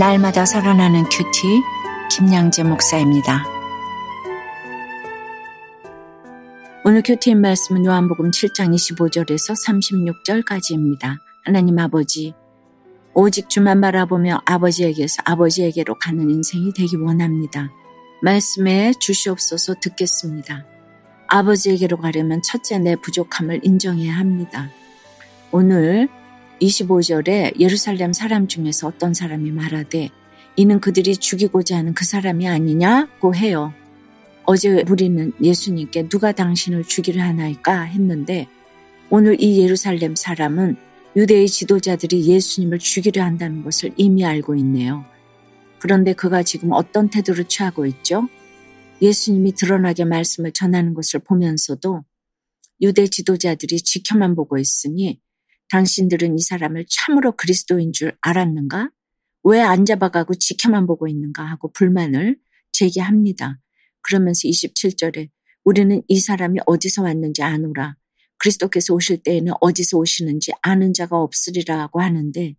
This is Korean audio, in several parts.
날마다 살아나는 큐티 김양재 목사입니다. 오늘 큐티인 말씀은 요한복음 7장 25절에서 36절까지입니다. 하나님 아버지, 오직 주만 바라보며 아버지에게서 아버지에게로 가는 인생이 되기 원합니다. 말씀해 주시옵소서 듣겠습니다. 아버지에게로 가려면 첫째 내 부족함을 인정해야 합니다. 오늘 25절에 예루살렘 사람 중에서 어떤 사람이 말하되 이는 그들이 죽이고자 하는 그 사람이 아니냐고 해요. 어제 우리는 예수님께 누가 당신을 죽이려 하나이까 했는데 오늘 이 예루살렘 사람은 유대의 지도자들이 예수님을 죽이려 한다는 것을 이미 알고 있네요. 그런데 그가 지금 어떤 태도를 취하고 있죠? 예수님이 드러나게 말씀을 전하는 것을 보면서도 유대 지도자들이 지켜만 보고 있으니 당신들은 이 사람을 참으로 그리스도인 줄 알았는가? 왜 안 잡아가고 지켜만 보고 있는가 하고 불만을 제기합니다. 그러면서 27절에 우리는 이 사람이 어디서 왔는지 아노라. 그리스도께서 오실 때에는 어디서 오시는지 아는 자가 없으리라고 하는데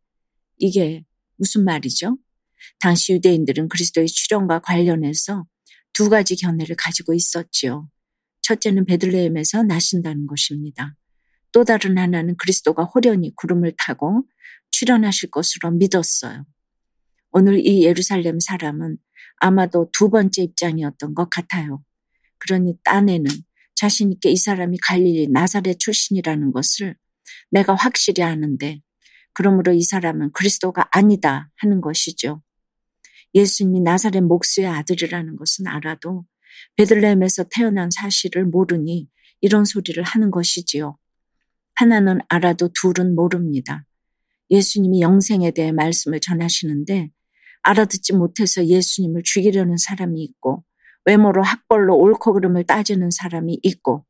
이게 무슨 말이죠? 당시 유대인들은 그리스도의 출현과 관련해서 두 가지 견해를 가지고 있었지요. 첫째는 베들레헴에서 나신다는 것입니다. 또 다른 하나는 그리스도가 호련히 구름을 타고 출현하실 것으로 믿었어요. 오늘 이 예루살렘 사람은 아마도 두 번째 입장이었던 것 같아요. 그러니 딴에는 자신있게 이 사람이 갈릴리 나사렛 출신이라는 것을 내가 확실히 아는데 그러므로 이 사람은 그리스도가 아니다 하는 것이죠. 예수님이 나사렛 목수의 아들이라는 것은 알아도 베들레헴에서 태어난 사실을 모르니 이런 소리를 하는 것이지요. 하나는 알아도 둘은 모릅니다. 예수님이 영생에 대해 말씀을 전하시는데 알아듣지 못해서 예수님을 죽이려는 사람이 있고 외모로 학벌로 옳고 그름을 따지는 사람이 있고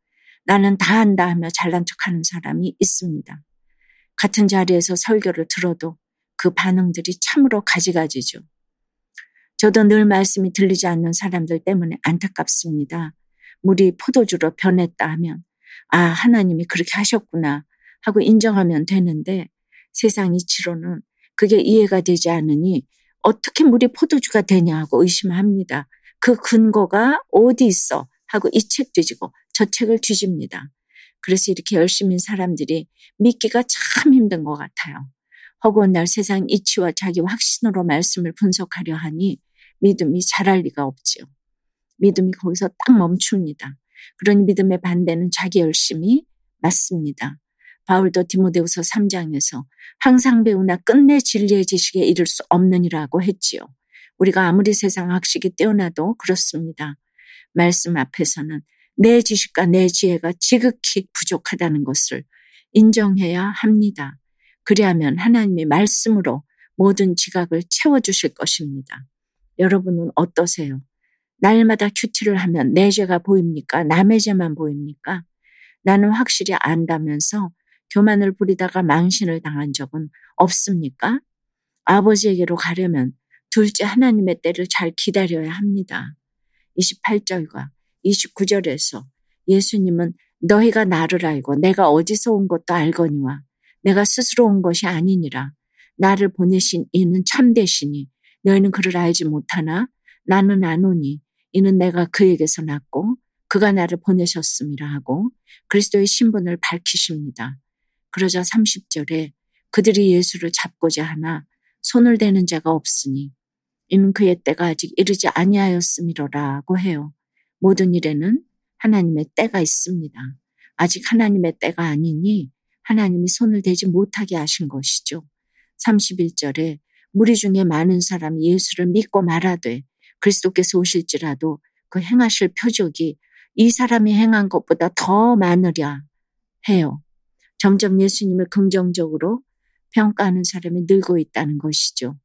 나는 다 한다 하며 잘난 척하는 사람이 있습니다. 같은 자리에서 설교를 들어도 그 반응들이 참으로 가지가지죠. 저도 늘 말씀이 들리지 않는 사람들 때문에 안타깝습니다. 물이 포도주로 변했다 하면 아, 하나님이 그렇게 하셨구나 하고 인정하면 되는데 세상 이치로는 그게 이해가 되지 않으니 어떻게 물이 포도주가 되냐 하고 의심합니다. 그 근거가 어디 있어 하고 이 책 뒤지고 저 책을 뒤집니다. 그래서 이렇게 열심인 사람들이 믿기가 참 힘든 것 같아요. 허구한 날 세상 이치와 자기 확신으로 말씀을 분석하려 하니 믿음이 잘할 리가 없지요. 믿음이 거기서 딱 멈춥니다. 그러니 믿음의 반대는 자기 열심이 맞습니다. 바울도 디모데후서 3장에서 항상 배우나 끝내 진리의 지식에 이를 수 없느니라고 했지요. 우리가 아무리 세상 학식이 뛰어나도 그렇습니다. 말씀 앞에서는 내 지식과 내 지혜가 지극히 부족하다는 것을 인정해야 합니다. 그리하면 하나님의 말씀으로 모든 지각을 채워주실 것입니다. 여러분은 어떠세요? 날마다 큐티를 하면 내 죄가 보입니까? 남의 죄만 보입니까? 나는 확실히 안다면서 교만을 부리다가 망신을 당한 적은 없습니까? 아버지에게로 가려면 둘째 하나님의 때를 잘 기다려야 합니다. 28절과 29절에서 예수님은 너희가 나를 알고 내가 어디서 온 것도 알거니와 내가 스스로 온 것이 아니니라. 나를 보내신 이는 참되시니 너희는 그를 알지 못하나 나는 아노니 이는 내가 그에게서 났고 그가 나를 보내셨음이라 하고 그리스도의 신분을 밝히십니다. 그러자 30절에 그들이 예수를 잡고자 하나 손을 대는 자가 없으니 이는 그의 때가 아직 이르지 아니하였음이로라고 해요. 모든 일에는 하나님의 때가 있습니다. 아직 하나님의 때가 아니니 하나님이 손을 대지 못하게 하신 것이죠. 31절에 무리 중에 많은 사람이 예수를 믿고 말하되 그리스도께서 오실지라도 그 행하실 표적이 이 사람이 행한 것보다 더 많으랴 해요. 점점 예수님을 긍정적으로 평가하는 사람이 늘고 있다는 것이죠.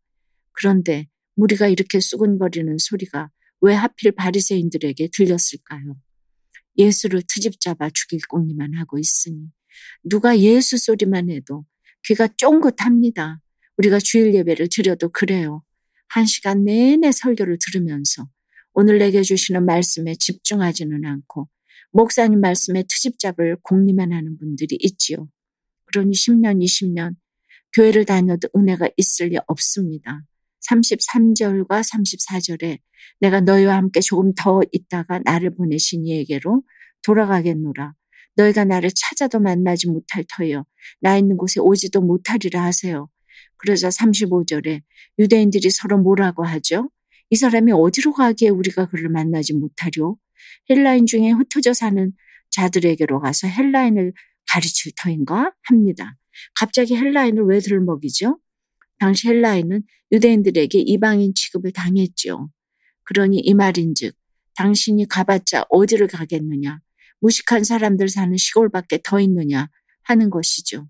그런데 무리가 이렇게 수근거리는 소리가 왜 하필 바리새인들에게 들렸을까요? 예수를 트집 잡아 죽일 궁리만 하고 있으니 누가 예수 소리만 해도 귀가 쫑긋합니다. 우리가 주일 예배를 드려도 그래요. 한 시간 내내 설교를 들으면서 오늘 내게 주시는 말씀에 집중하지는 않고 목사님 말씀에 트집잡을 공리만 하는 분들이 있지요. 그러니 10년, 20년 교회를 다녀도 은혜가 있을 리 없습니다. 33절과 34절에 내가 너희와 함께 조금 더 있다가 나를 보내신 이에게로 돌아가겠노라. 너희가 나를 찾아도 만나지 못할 터여 나 있는 곳에 오지도 못하리라 하세요. 그러자 35절에 유대인들이 서로 뭐라고 하죠? 이 사람이 어디로 가기에 우리가 그를 만나지 못하리오? 헬라인 중에 흩어져 사는 자들에게로 가서 헬라인을 가르칠 터인가 합니다. 갑자기 헬라인을 왜 들먹이죠? 당시 헬라인은 유대인들에게 이방인 취급을 당했죠. 그러니 이 말인즉 당신이 가봤자 어디를 가겠느냐? 무식한 사람들 사는 시골밖에 더 있느냐 하는 것이죠.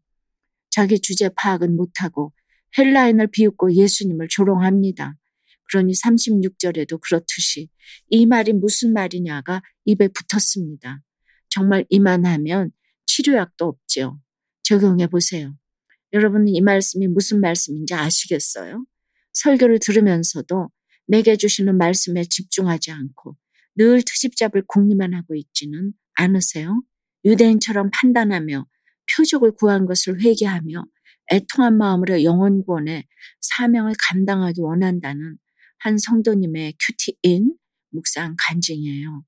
자기 주제 파악은 못하고 헬라인을 비웃고 예수님을 조롱합니다. 그러니 36절에도 그렇듯이 이 말이 무슨 말이냐가 입에 붙었습니다. 정말 이만하면 치료약도 없지요. 적용해 보세요. 여러분은 이 말씀이 무슨 말씀인지 아시겠어요? 설교를 들으면서도 내게 주시는 말씀에 집중하지 않고 늘 트집 잡을 궁리만 하고 있지는 않으세요? 유대인처럼 판단하며 표적을 구한 것을 회개하며 애통한 마음으로 영원 구원의 사명을 감당하기 원한다는 한 성도님의 큐티인 묵상 간증이에요.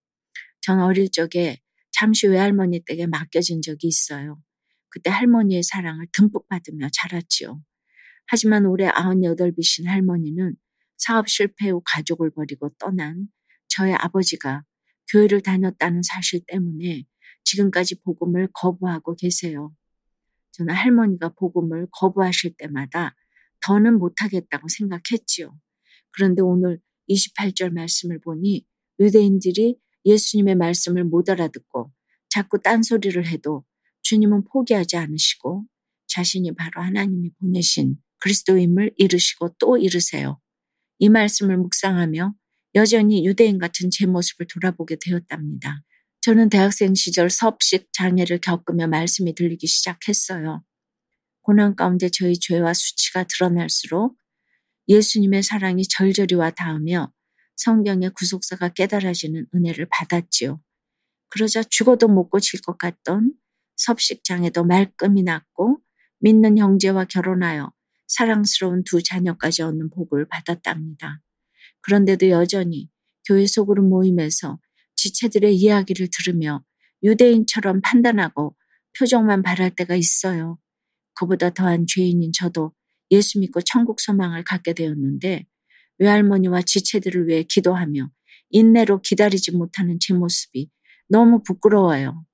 전 어릴 적에 잠시 외할머니 댁에 맡겨진 적이 있어요. 그때 할머니의 사랑을 듬뿍 받으며 자랐지요. 하지만 올해 98이신 할머니는 사업 실패 후 가족을 버리고 떠난 저의 아버지가 교회를 다녔다는 사실 때문에 지금까지 복음을 거부하고 계세요. 저는 할머니가 복음을 거부하실 때마다 더는 못하겠다고 생각했지요. 그런데 오늘 28절 말씀을 보니 유대인들이 예수님의 말씀을 못 알아듣고 자꾸 딴소리를 해도 주님은 포기하지 않으시고 자신이 바로 하나님이 보내신 그리스도임을 이르시고 또 이르세요. 이 말씀을 묵상하며 여전히 유대인 같은 제 모습을 돌아보게 되었답니다. 저는 대학생 시절 섭식 장애를 겪으며 말씀이 들리기 시작했어요. 고난 가운데 저희 죄와 수치가 드러날수록 예수님의 사랑이 절절히 와 닿으며 성경의 구속사가 깨달아지는 은혜를 받았지요. 그러자 죽어도 못 고칠 것 같던 섭식장애도 말끔히 낫고 믿는 형제와 결혼하여 사랑스러운 두 자녀까지 얻는 복을 받았답니다. 그런데도 여전히 교회 속으로 모임에서 지체들의 이야기를 들으며 유대인처럼 판단하고 표정만 바랄 때가 있어요. 그보다 더한 죄인인 저도 예수 믿고 천국 소망을 갖게 되었는데 외할머니와 지체들을 위해 기도하며 인내로 기다리지 못하는 제 모습이 너무 부끄러워요.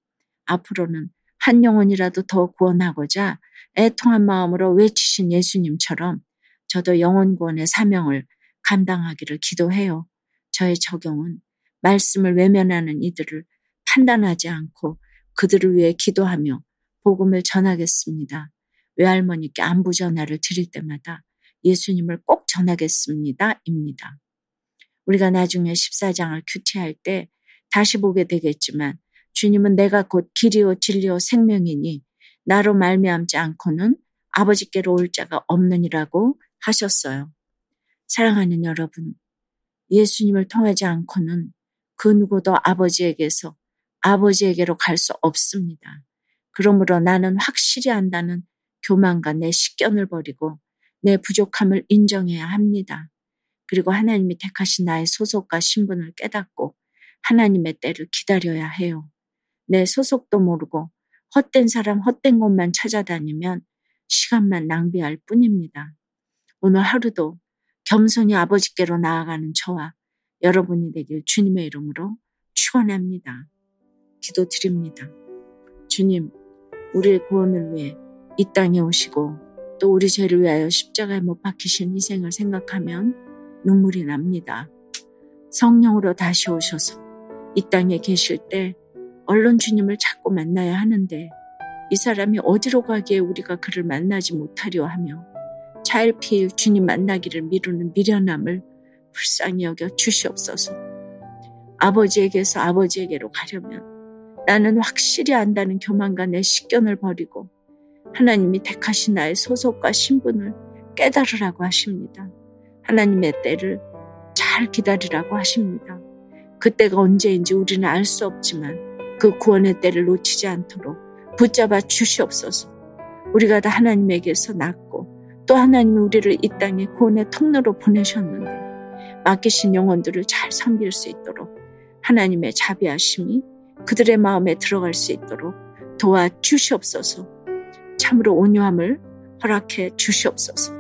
앞으로는 한 영혼이라도 더 구원하고자 애통한 마음으로 외치신 예수님처럼 저도 영혼 구원의 사명을 감당하기를 기도해요. 저의 적용은 말씀을 외면하는 이들을 판단하지 않고 그들을 위해 기도하며 복음을 전하겠습니다. 외할머니께 안부 전화를 드릴 때마다 예수님을 꼭 전하겠습니다. 입니다. 우리가 나중에 14장을 큐티할 때 다시 보게 되겠지만 주님은 내가 곧 길이요 진리요 생명이니 나로 말미암지 않고는 아버지께로 올 자가 없느니라고 하셨어요. 사랑하는 여러분, 예수님을 통하지 않고는 그 누구도 아버지에게서 아버지에게로 갈 수 없습니다. 그러므로 나는 확실히 안다는 교만과 내 식견을 버리고 내 부족함을 인정해야 합니다. 그리고 하나님이 택하신 나의 소속과 신분을 깨닫고 하나님의 때를 기다려야 해요. 내 소속도 모르고 헛된 사람, 헛된 곳만 찾아다니면 시간만 낭비할 뿐입니다. 오늘 하루도 겸손히 아버지께로 나아가는 저와 여러분이 되길 주님의 이름으로 축원합니다. 기도드립니다. 주님, 우리의 구원을 위해 이 땅에 오시고 또 우리 죄를 위하여 십자가에 못 박히신 희생을 생각하면 눈물이 납니다. 성령으로 다시 오셔서 이 땅에 계실 때 얼른 주님을 자꾸 만나야 하는데 이 사람이 어디로 가기에 우리가 그를 만나지 못하려 하며 차일피일 주님 만나기를 미루는 미련함을 불쌍히 여겨 주시옵소서. 아버지에게서 아버지에게로 가려면 나는 확실히 안다는 교만과 내 식견을 버리고 하나님이 택하신 나의 소속과 신분을 깨달으라고 하십니다. 하나님의 때를 잘 기다리라고 하십니다. 그때가 언제인지 우리는 알 수 없지만 그 구원의 때를 놓치지 않도록 붙잡아 주시옵소서. 우리가 다 하나님에게서 낳고 또 하나님이 우리를 이 땅에 구원의 통로로 보내셨는데 맡기신 영혼들을 잘 섬길 수 있도록 하나님의 자비하심이 그들의 마음에 들어갈 수 있도록 도와 주시옵소서. 참으로 온유함을 허락해 주시옵소서.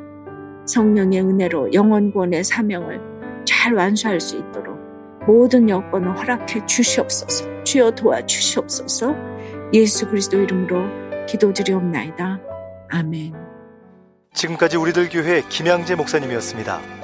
성령의 은혜로 영원구원의 사명을 잘 완수할 수 있도록 모든 여건을 허락해 주시옵소서. 주여 도와 주시옵소서. 예수 그리스도 이름으로 기도드리옵나이다. 아멘. 지금까지 우리들 교회 김양재 목사님이었습니다.